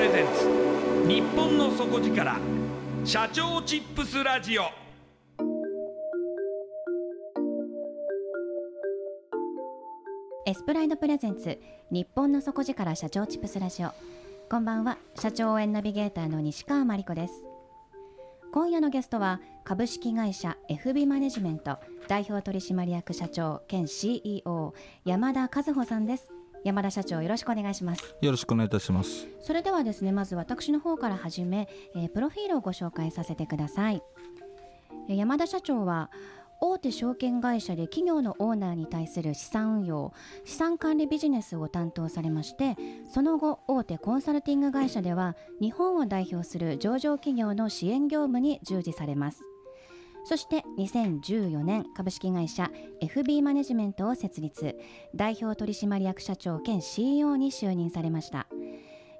レゼンツ。日本の底力。社長チップスラジオ。エスプライドプレゼンツ。日本の底力社長チップスラジオ。こんばんは。社長応援ナビゲーターの西川真理子です。今夜のゲストは株式会社 FB マネジメント代表取締役社長兼 CEO 山田和穂さんです。山田社長よろしくお願いします。よろしくお願いいたします。それではですねまず私の方から始め、えー、プロフィールをご紹介させてください、えー、山田社長は大手証券会社で企業のオーナーに対する資産運用資産管理ビジネスを担当されましてその後大手コンサルティング会社では日本を代表する上場企業の支援業務に従事されますそして2014年株式会社 FB マネジメントを設立。代表取締役社長兼 CEO に就任されました。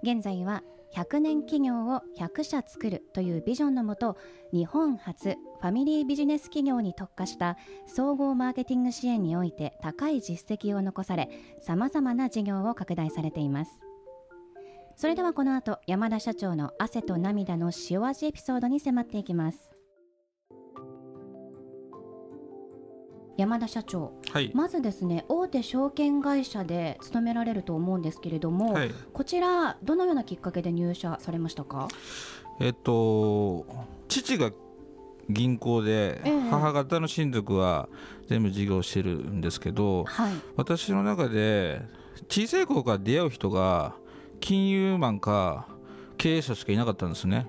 現在は100年企業を100社作るというビジョンのもと日本初ファミリービジネス企業に特化した総合マーケティング支援において高い実績を残されさまざまな事業を拡大されています。それではこの後山田社長の汗と涙の塩味エピソードに迫っていきます。山田社長、はい、まずですね大手証券会社で勤められると思うんですけれども、はい、こちらどのようなきっかけで入社されましたか？えっと父が銀行で、母方の親族は全部事業してるんですけど、はい、私の中で小さい頃から出会う人が金融マンか経営者しかいなかったんですね。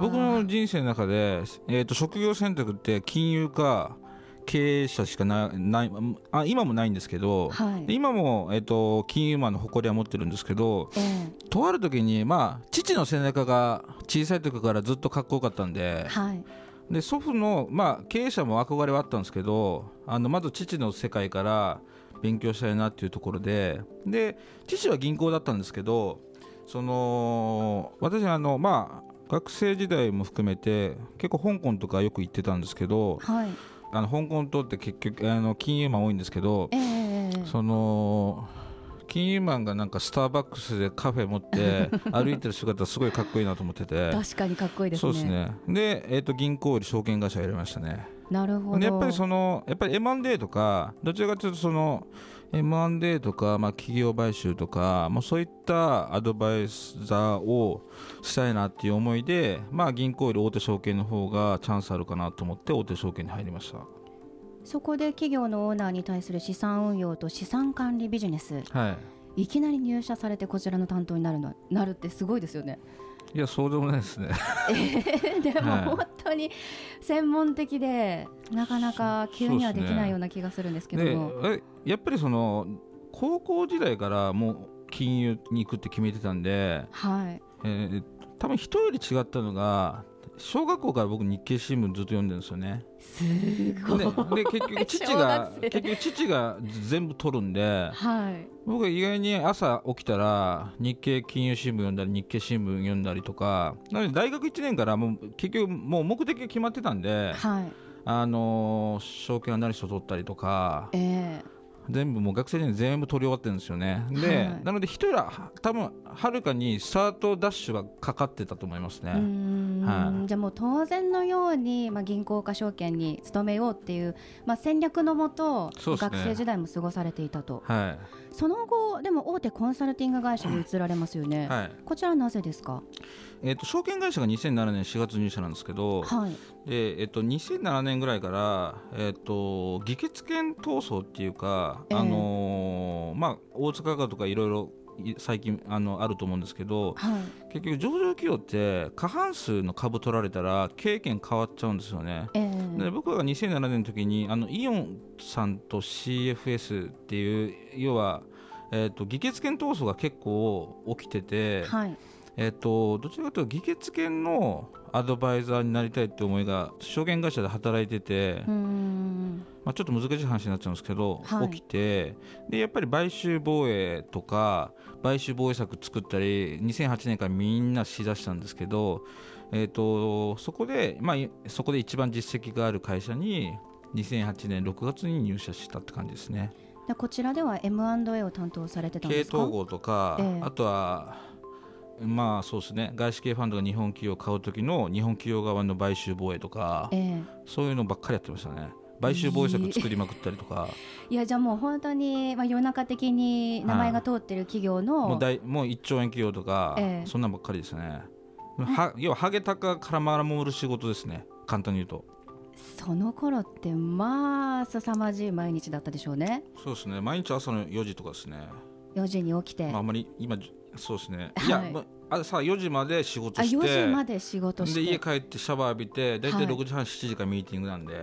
僕の人生の中で、えーと職業選択って金融か経営者しかないあ今もないんですけど、はい、今も、えーと、金融マンの誇りは持ってるんですけど、えー、とある時に、まあ、父の背中が小さい時からずっとかっこよかったんで。はい。で祖父の、まあ、経営者も憧れはあったんですけどあのまず父の世界から勉強したいなっていうところでで父は銀行だったんですけどその私あの、まあ、学生時代も含めて結構香港とかよく行ってたんですけど、はい、あの香港島って結局あの金融マン多いんですけど、えー、その金融マンがなんかスターバックスでカフェ持って 歩いてる姿すごいかっこいいなと思ってて。確かにかっこいいですね。そうですね。で、えーと、銀行より証券会社やりましたね。なるほど。やっぱりそのやっぱり M&A とかどちらかというとその M&A とか、まあ、企業買収とか、まあ、そういったアドバイザーをしたいなっていう思いで、まあ、銀行より大手証券の方がチャンスあるかなと思って大手証券に入りました。そこで企業のオーナーに対する資産運用と資産管理ビジネス、はい、いきなり入社されてこちらの担当になるのなるってすごいですよね。いやそうでもないですね、えー、でも本当に専門的で、なかなか急にはできないような気がするんですけども、ね、やっぱりその高校時代からもう金融に行くって決めてたんで、はい。えー、多分人より違ったのが小学校から僕日経新聞ずっと読んでるんですよね。すごい。で結局父が結局父が全部取るんで、はい、僕は意外に朝起きたら日経金融新聞読んだり日経新聞読んだりとか、なので大学1年からもう結局もう目的が決まってたんで、はい、あの証券アナリスト取ったりとか。えー全部もう学生時代全部取り終わってるんですよね。で、はい、なので一人は多分はるかにスタートダッシュがかかってたと思いますね。はい、じゃあもう当然のように、まあ、銀行か証券に勤めようっていう、まあ、戦略のもと、ね、学生時代も過ごされていたと。はい、その後でも大手コンサルティング会社に移られますよね。はい、こちらはなぜですか？えーと、証券会社が2007年4月入社なんですけど、はい、でえーと、2007年ぐらいから、えーと、議決権闘争っていうか、えー、あのー、まあ、大塚家とかいろいろ最近あのあると思うんですけど、はい、結局上場企業って過半数の株取られたら経験変わっちゃうんですよね。えー、で僕が2007年の時にあのイオンさんと CFS っていう要は、えーと、議決権闘争が結構起きてて、はいえっと、どちらかというと議決権のアドバイザーになりたいって思いが証券会社で働いてて、まあ、ちょっと難しい話になっちゃうんですけど、はい、起きてでやっぱり買収防衛とか買収防衛策作ったり2008年からみんなしだしたんですけど、えーと、そこで、まあ、そこで一番実績がある会社に2008年6月に入社したって感じですね。こちらでは M&A を担当されてたんですか？経統合とか、えー、あとはまあそうですね。外資系ファンドが日本企業を買う時の日本企業側の買収防衛とか、えー、そういうのばっかりやってましたね。買収防衛策作りまくったりとか。いやじゃあもう本当に、まあ、世の中的に名前が通ってる企業の、はい、もう大もう1兆円企業とか、えー、そんなんばっかりですね。は要はハゲタカから守る仕事ですね。簡単に言うと。その頃ってまあ凄まじい毎日だったでしょうね。そうですね。毎日朝の4時とかですね4時に起きて、まあ、あんまり今そうですね、い、や、まあさ4時まで仕事して。4時まで仕事して。で家帰ってシャワー浴びて大体6時半、はい、7時からミーティングなんで。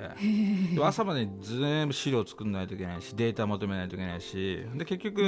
で朝まで全部資料作らないといけないしデータまとめないといけないし。で結局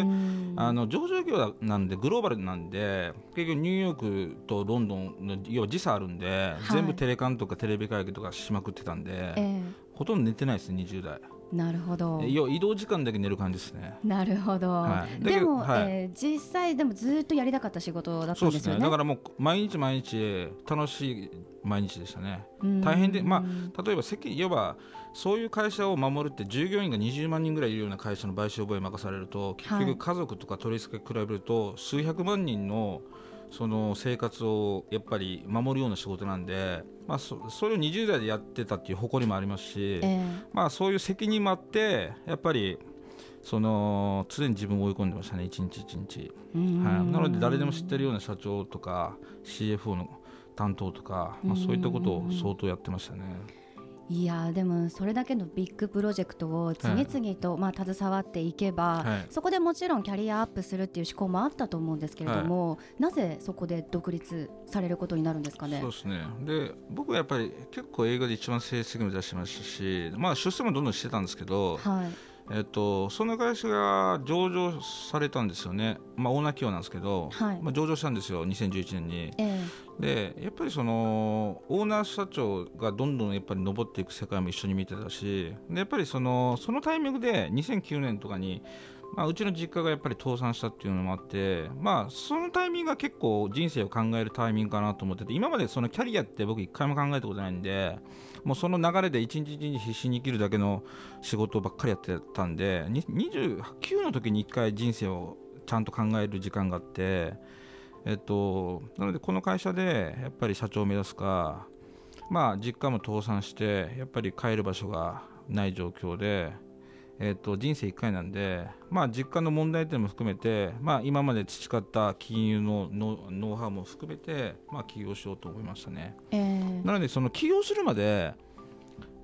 あの上場業なんでグローバルなんで結局ニューヨークとロンドンの要は時差あるんで、はい、全部テレカンとかテレビ会議とかしまくってたんで、えー、ほとんど寝てないです20代。なるほど。移動時間だけ寝る感じですね。なるほど、はい、でも、はい、えー、実際でもずっとやりたかった仕事だったんですよね、ね、だからもう毎日毎日楽しい毎日でしたね。大変でまあ例えば責いわばそういう会社を守るって従業員が20万人ぐらいいるような会社の買収覚え任されると結局家族とか取り付け比べると数百万人のその生活をやっぱり守るような仕事なんで、まあ、そそれを20代でやってたっていう誇りもありますし、えー、まあ、そういう責任もあってやっぱりその常に自分を追い込んでましたね一日一日、はい、なので誰でも知ってるような社長とか CFO の担当とか、まあ、そういったことを相当やってましたね。いやでもそれだけのビッグプロジェクトを次々と、まあ、携わっていけば、はい、そこでもちろんキャリアアップするっていう思考もあったと思うんですけれども、はい、なぜそこで独立されることになるんですかね？そうですね。で僕はやっぱり結構映画で一番成績も出しましたし、まあ、出世もどんどんしてたんですけど、はいえっと、その会社が上場されたんですよね、まあ、オーナー企業なんですけど、はい、まあ、上場したんですよ、2011年に。えー、でやっぱりそのオーナー社長がどんどんやっぱり上っていく世界も一緒に見てたし、でやっぱりそのそのタイミングで2009年とかに、まあ、うちの実家がやっぱり倒産したっていうのもあって、まあ、そのタイミングが結構人生を考えるタイミングかなと思ってて今までそのキャリアって僕一回も考えたことないんでもうその流れで一日一日必死に生きるだけの仕事ばっかりやってたんで29の時に一回人生をちゃんと考える時間があって、えっと、なのでこの会社でやっぱり社長を目指すかまあ実家も倒産してやっぱり帰る場所がない状況で。えーと、人生1回なんで、まあ、実家の問題点も含めて、まあ、今まで培った金融のノウハウも含めて、まあ、起業しようと思いましたね、えー、なのでその起業するまで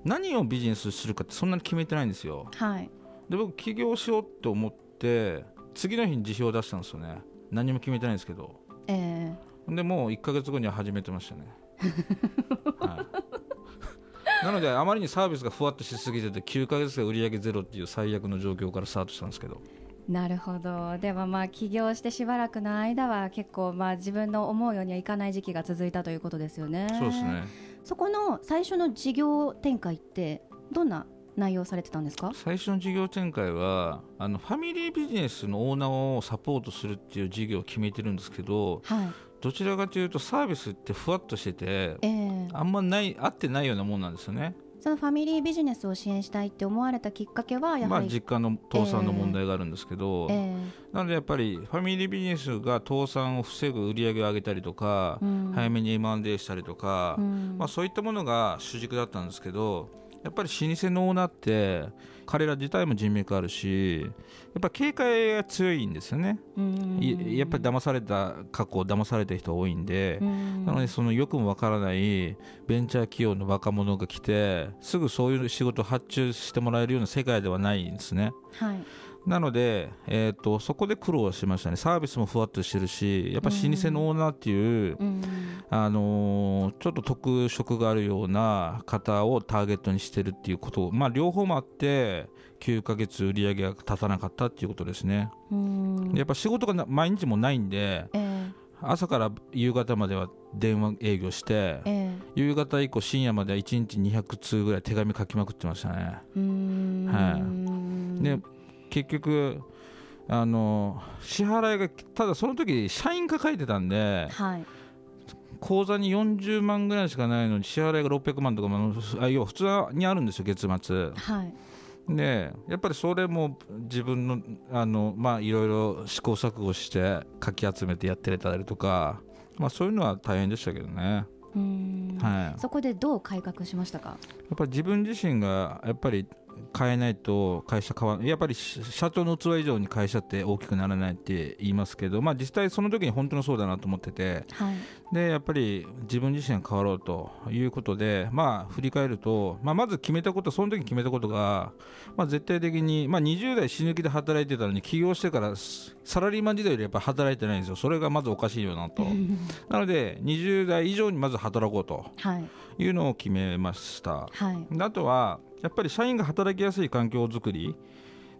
何をビジネスするかってそんなに決めてないんですよ。はい、で僕起業しようって思って次の日に辞表を出したんですよね。何も決めてないんですけど、えー、でもう1か月後には始めてましたね、はい、なのであまりにサービスがふわっとしすぎてて9か月で売上ゼロっていう最悪の状況からスタートしたんですけど。なるほど。でもまあ起業してしばらくの間は結構まあ自分の思うようにはいかない時期が続いたということですよね。そうですね。そこの最初の事業展開ってどんな内容されてたんですか？最初の事業展開はあのファミリービジネスのオーナーをサポートするっていう事業を決めてるんですけど、はい、どちらかというとサービスってふわっとしてて、えー、あんまない合ってないようなもんなんですよね。そのファミリービジネスを支援したいって思われたきっかけはまあ、実家の倒産の問題があるんですけど、えーえー、なのでやっぱりファミリービジネスが倒産を防ぐ売り上げを上げたりとか、うん、早めに M&A したりとか、うん、まあ、そういったものが主軸だったんですけどやっぱり老舗のオーナーって彼ら自体も人脈あるしやっぱ警戒が強いんですよね。やっぱり騙された過去騙された人多いんでなのでそのよくもわからないベンチャー企業の若者が来てすぐそういう仕事を発注してもらえるような世界ではないんですね。はいなので、えーと、そこで苦労しましたね、サービスもふわっとしてるし、やっぱ老舗のオーナーっていう、うん、あのー、ちょっと特色があるような方をターゲットにしてるっていうこと、まあ、両方もあって、9ヶ月売り上げが立たなかったっていうことですね。やっぱ仕事が毎日もないんで、えー朝から夕方までは電話営業して、え夕方以降深夜までは1日200通ぐらい手紙書きまくってましたね。はい、で結局あの支払いがただその時社員が書いてたんで、はい、口座に40万ぐらいしかないのに支払いが600万とかあ要は普通にあるんですよ月末。はい。でやっぱりそれも自分のあの、まあ、いろいろ試行錯誤してかき集めてやってれたりとか、まあ、そういうのは大変でしたけどね。はい、そこでどう改革しましたか？やっぱり自分自身がやっぱり変えないと会社変わやっぱり社長の器以上に会社って大きくならないって言いますけど、まあ、実際その時に本当にそうだなと思ってて、はい、でやっぱり自分自身が変わろうということで、まあ、振り返ると、まあ、まず決めたことその時に決めたことが、まあ、絶対的に、まあ、20代死ぬ気で働いてたのに起業してからサラリーマン時代よりやっぱ働いてないんですよ。それがまずおかしいよなと。なので20代以上にまず働こうと。いうのを決めました、はい、あとはやっぱり社員が働きやすい環境づくり。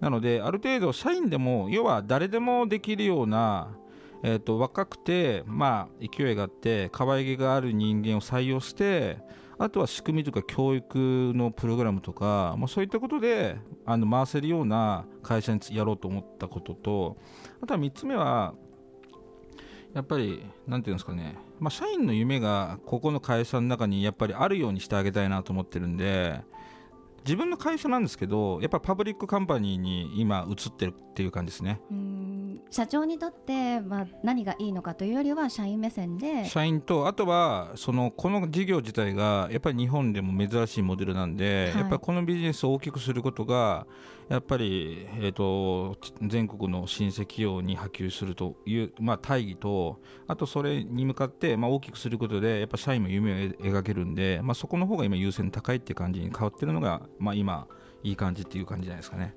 なのである程度社員でも要は誰でもできるようなえーと、若くて、まあ、勢いがあって可愛げがある人間を採用してあとは仕組みとか教育のプログラムとか、まあ、そういったことであの回せるような会社にやろうと思ったこととあとは3つ目はやっぱりなんていうんですかね、まあ、社員の夢がここの会社の中にやっぱりあるようにしてあげたいなと思ってるんで自分の会社なんですけどやっぱ public company に今移ってるっていう感じですね。社長にとって、まあ、何がいいのかというよりは社員目線で社員とあとはそのこの事業自体がやっぱり日本でも珍しいモデルなんで、はい、やっぱりこのビジネスを大きくすることがやっぱり、えーと、全国の新規企業に波及するという、まあ、大義とあとそれに向かって、まあ、大きくすることでやっぱ社員も夢を描けるんで、まあ、そこの方が今優先高いっていう感じに変わってるのが、まあ、今いい感じっていう感じじゃないですかね。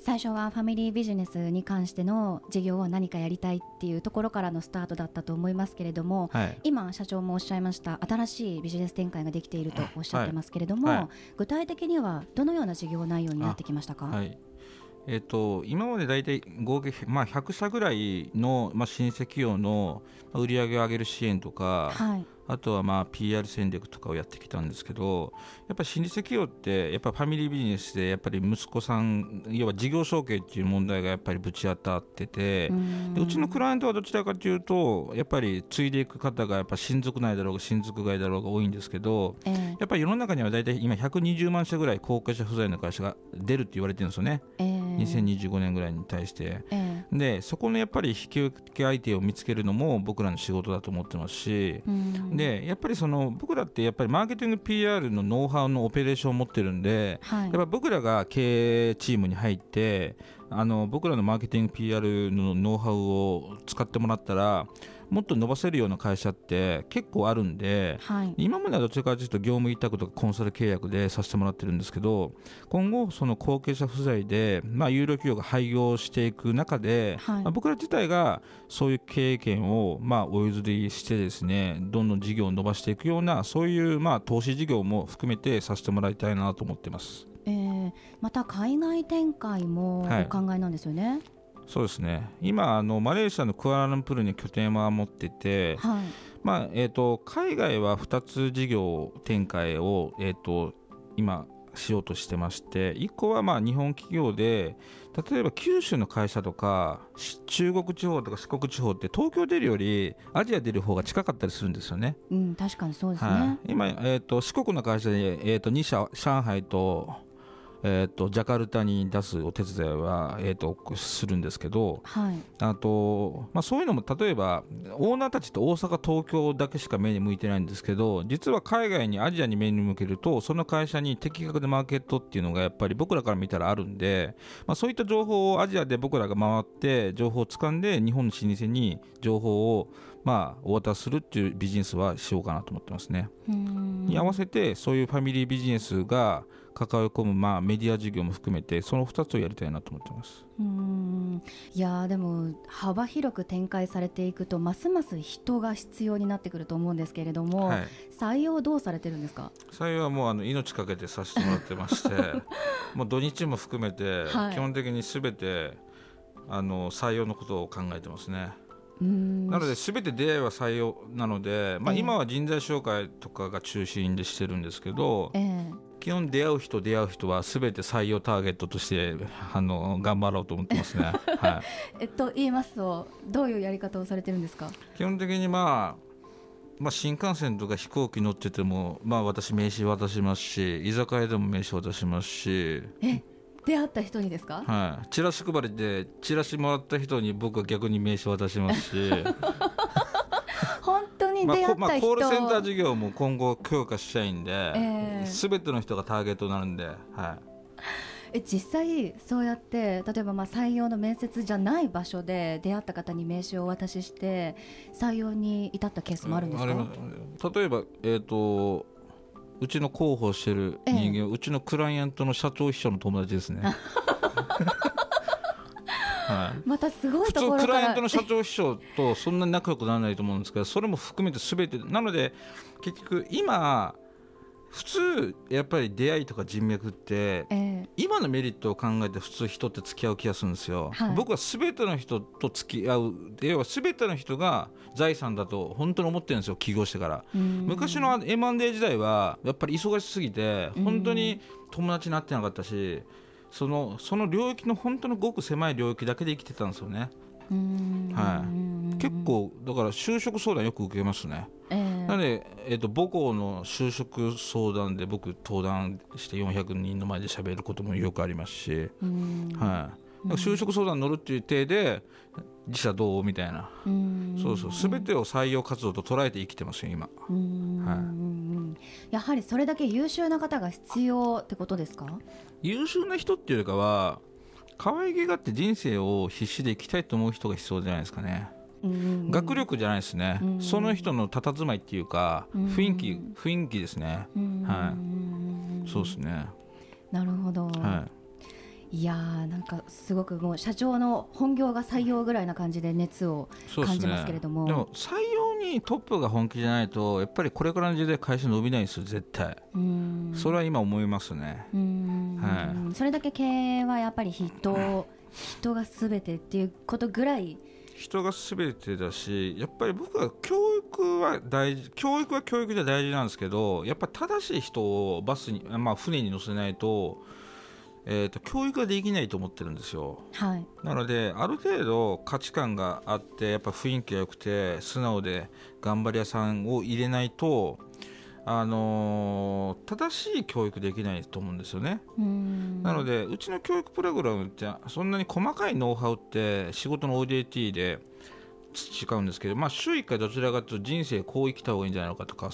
最初はファミリービジネスに関しての事業を何かやりたいっていうところからのスタートだったと思いますけれども、はい、今社長もおっしゃいました新しいビジネス展開ができているとおっしゃってますけれども、はい。はい、具体的にはどのような事業内容になってきましたか？えーと、今まで大体合計、まあ、100社ぐらいの、まあ、新規企業の売り上げを上げる支援とか、はいあとはまあ PR 戦略とかをやってきたんですけどやっぱり老舗企業ってやっぱファミリービジネスでやっぱり息子さん要は事業承継っていう問題がやっぱりぶち当たっててでうちのクライアントはどちらかというとやっぱり継いでいく方がやっぱ親族内だろうが親族外だろうが多いんですけど、えー、やっぱり世の中には大体今120万社ぐらい後継者不在の会社が出るって言われてるんですよね、えー、2025年ぐらいに対して、えー、でそこのやっぱり引き受け相手を見つけるのも僕らの仕事だと思ってますし、でやっぱりそのの僕らってやっぱりマーケティング PR のノウハウのオペレーションを持ってるんで、はい、やっぱ僕らが経営チームに入ってあの僕らのマーケティング PR のノウハウを使ってもらったらもっと伸ばせるような会社って結構あるんで、はい、今まではどちらかというと業務委託とかコンサル契約でさせてもらってるんですけど今後、その後継者不在で、まあ、有料企業が廃業していく中で、はい、まあ、僕ら自体がそういう経験を、まあ、お譲りしてですねどんどん事業を伸ばしていくようなそういう、まあ、投資事業も含めてさせてもらいたいなと思ってます。えー、また海外展開もお考えなんですよね。はいそうですね。今あのマレーシアのクアラルンプールに拠点は持ってて、はい。まあえーと、海外は2つ事業展開を、えーと、今しようとしてまして1個はまあ日本企業で例えば九州の会社とか中国地方とか四国地方って東京出るよりアジア出る方が近かったりするんですよね。うん、確かにそうですね、はい、今、えーと、四国の会社で、えー、と2社上海とえーと、ジャカルタに出すお手伝いは、えーと、するんですけど、はい、あとまあ、そういうのも例えばオーナーたちって大阪、東京だけしか目に向いてないんですけど実は海外にアジアに目に向けるとその会社に的確でマーケットっていうのがやっぱり僕らから見たらあるんで、まあ、そういった情報をアジアで僕らが回って情報を掴んで日本の老舗に情報をまあ、お渡しするっていうビジネスはしようかなと思ってますね。に合わせてそういうファミリービジネスが関わり込む、まあ、メディア事業も含めてその2つをやりたいなと思ってます。うん。いやでも幅広く展開されていくとますます人が必要になってくると思うんですけれども、はい、採用どうされてるんですか？採用はもうあの命かけてさせてもらってまして もう土日も含めて、基本的にすべてあの採用のことを考えてますね。なので全て出会いは採用なので、まあ、今は人材紹介とかが中心でしてるんですけど、えー、基本出会う人出会う人は全て採用ターゲットとしてあの頑張ろうと思ってますね。はい、えっと言いますとどういうやり方をされてるんですか？基本的にまあまあ、新幹線とか飛行機乗ってても、まあ、私名刺渡しますし居酒屋でも名刺渡しますし。え出会った人にですか？はい。チラシ配りでチラシもらった人に僕は逆に名刺渡しますし に出会った人、まあ、まあ、コールセンター事業も今後強化したいんで、えー、全ての人がターゲットになるんで、はい、え実際そうやって例えばまあ採用の面接じゃない場所で出会った方に名刺をお渡しして採用に至ったケースもあるんですか、例えば、えーとうちの広報してる人間、ええ、うちのクライアントの社長秘書の友達ですね。はい、またすごいところ普通クライアントの社長秘書とそんなに仲良くならないと思うんですけどそれも含めてすべて。なので結局今普通やっぱり出会いとか人脈って、えー、今のメリットを考えて普通人って付き合う気がするんですよ、はい、僕は全ての人と付き合う。要は全ての人が財産だと本当に思ってるんですよ起業してから。昔の M&A 時代はやっぱり忙しすぎて本当に友達になってなかったしそのその領域の本当のごく狭い領域だけで生きてたんですよね。はい、結構だから就職相談よく受けますね、えー、なので、えーと、母校の就職相談で僕登壇して400人の前で喋ることもよくありますし、はい、就職相談乗るっていう体で自社どうみたいな。そうそう。全てを採用活動と捉えて生きてますよ今、はい、やはりそれだけ優秀な方が必要ってことですか？優秀な人っていうかは可愛げがあって人生を必死で生きたいと思う人が必要じゃないですかね。学力じゃないですね、その人の佇まいっていうか、雰囲気雰囲気ですね、はい、そうですね。なるほど、はいいやなんかすごくもう社長の本業が採用ぐらいな感じで熱を感じますけれども、ね、でも採用にトップが本気じゃないとやっぱりこれからの時代会社伸びないんですよ。絶対。それは今思いますね。はい、それだけ経営はやっぱり人人がすべてっていうことぐらい。人がすべてだしやっぱり僕は教育は大事教育は教育で大事なんですけどやっぱ正しい人をバスに、まあ、船に乗せないとえーと、教育ができないと思ってるんですよ、はい、なのである程度価値観があってやっぱ雰囲気が良くて素直で頑張り屋さんを入れないとあのー、正しい教育できないと思うんですよね。なのでうちの教育プログラムってそんなに細かいノウハウって仕事の ODT で培うんですけど、まあ、週1回どちらかというと人生こう生きた方がいいんじゃないのかとか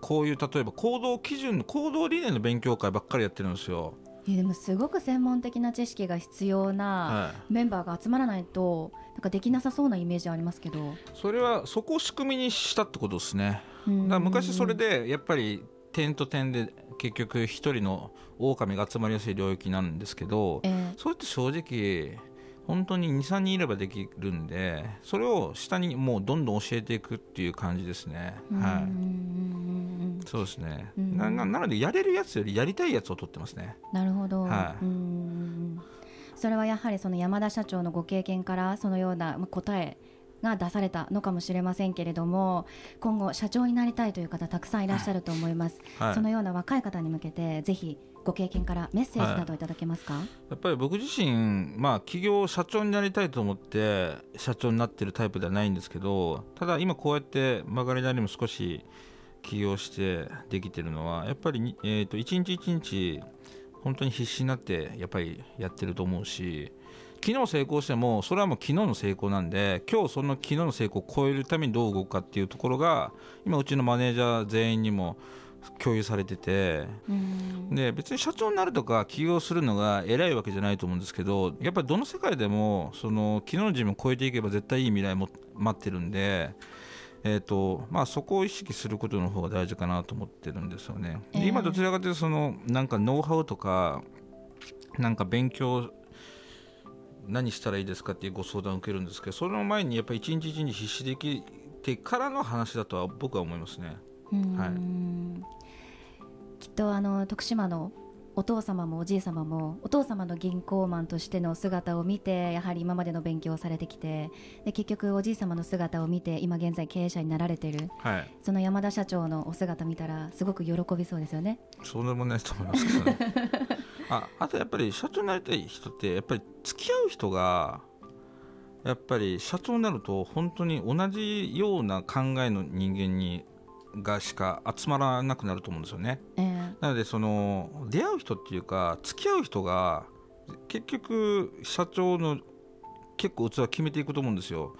こういう例えば行動基準行動理念の勉強会ばっかりやってるんですよでもすごく専門的な知識が必要なメンバーが集まらないとなんかできなさそうなイメージありますけど。それはそこを仕組みにしたってことですね。だ昔それでやっぱり点と点で結局一人の狼が集まりやすい領域なんですけど、えー、それって正直本当に23人いればできるんでそれを下にもうどんどん教えていくっていう感じですね。はい。そうですね。ななのでやれるやつよりやりたいやつを取ってますね。なるほど、はい、それはやはりその山田社長のご経験からそのような答えが出されたのかもしれませんけれども今後社長になりたいという方たくさんいらっしゃると思います、はい、そのような若い方に向けてぜひご経験からメッセージなどいただけますか、はい、やっぱり僕自身、まあ、企業社長になりたいと思って社長になってるタイプではないんですけどただ今こうやって曲がりなりも少し起業してできてるのはやっぱり、えーと、一日一日本当に必死になってやっぱりやってると思うし昨日成功してもそれはもう昨日の成功なんで今日その昨日の成功を超えるためにどう動くかっていうところが今うちのマネージャー全員にも共有されてて、で別に社長になるとか起業するのが偉いわけじゃないと思うんですけどやっぱりどの世界でもその昨日の自分を超えていけば絶対いい未来も待ってるんで。えーとまあ、そこを意識することの方が大事かなと思ってるんですよね。えー、今どちらかというとそのなんかノウハウとかなんか勉強何したらいいですかっていうご相談を受けるんですけどその前にやっぱり一日一日必死できてからの話だとは僕は思いますね。はい、きっとあの徳島のお父様もおじい様もお父様の銀行マンとしての姿を見てやはり今までの勉強をされてきてで結局おじい様の姿を見て今現在経営者になられてる、はい、その山田社長のお姿見たらすごく喜びそうですよね。そうでもないと思いますけど、ね、ああとやっぱり社長になりたい人ってやっぱり付き合う人がやっぱり社長になると本当に同じような考えの人間にがしか集まらなくなると思うんですよね。えー、なのでその出会う人っていうか付き合う人が結局社長の結構器決めていくと思うんですよ。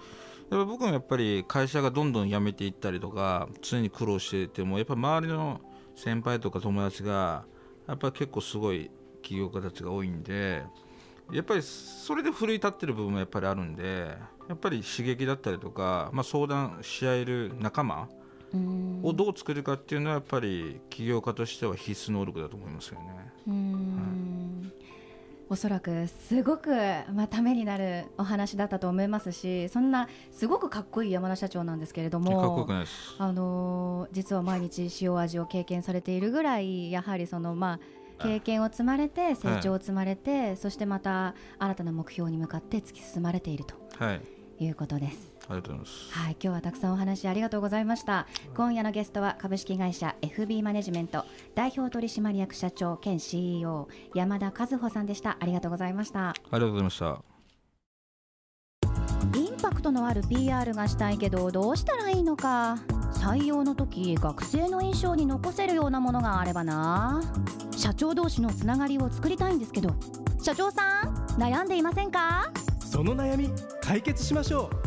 やっぱ僕もやっぱり会社がどんどん辞めていったりとか常に苦労していてもやっぱ周りの先輩とか友達がやっぱ結構すごい起業家たちが多いんでやっぱりそれで奮い立ってる部分もやっぱりあるんでやっぱり刺激だったりとか、まあ、相談し合える仲間をどう作るかっていうのはやっぱり起業家としては必須能力だと思いますよね。はいおそらくすごく、まあ、ためになるお話だったと思いますしそんなすごくかっこいい山田社長なんですけれどもあの実は毎日塩味を経験されているぐらいやはりその、まあ、経験を積まれて成長を積まれて、はい、そしてまた新たな目標に向かって突き進まれているということです。ありがとうございます。はい、今日はたくさんお話ありがとうございました。今夜のゲストは株式会社 FB マネジメント代表取締役社長兼 CEO 山田和穂さんでした。ありがとうございました。ありがとうございました。インパクトのある PR がしたいけどどうしたらいいのか採用の時学生の印象に残せるようなものがあればな社長同士のつながりを作りたいんですけど社長さん悩んでいませんか？その悩み解決しましょう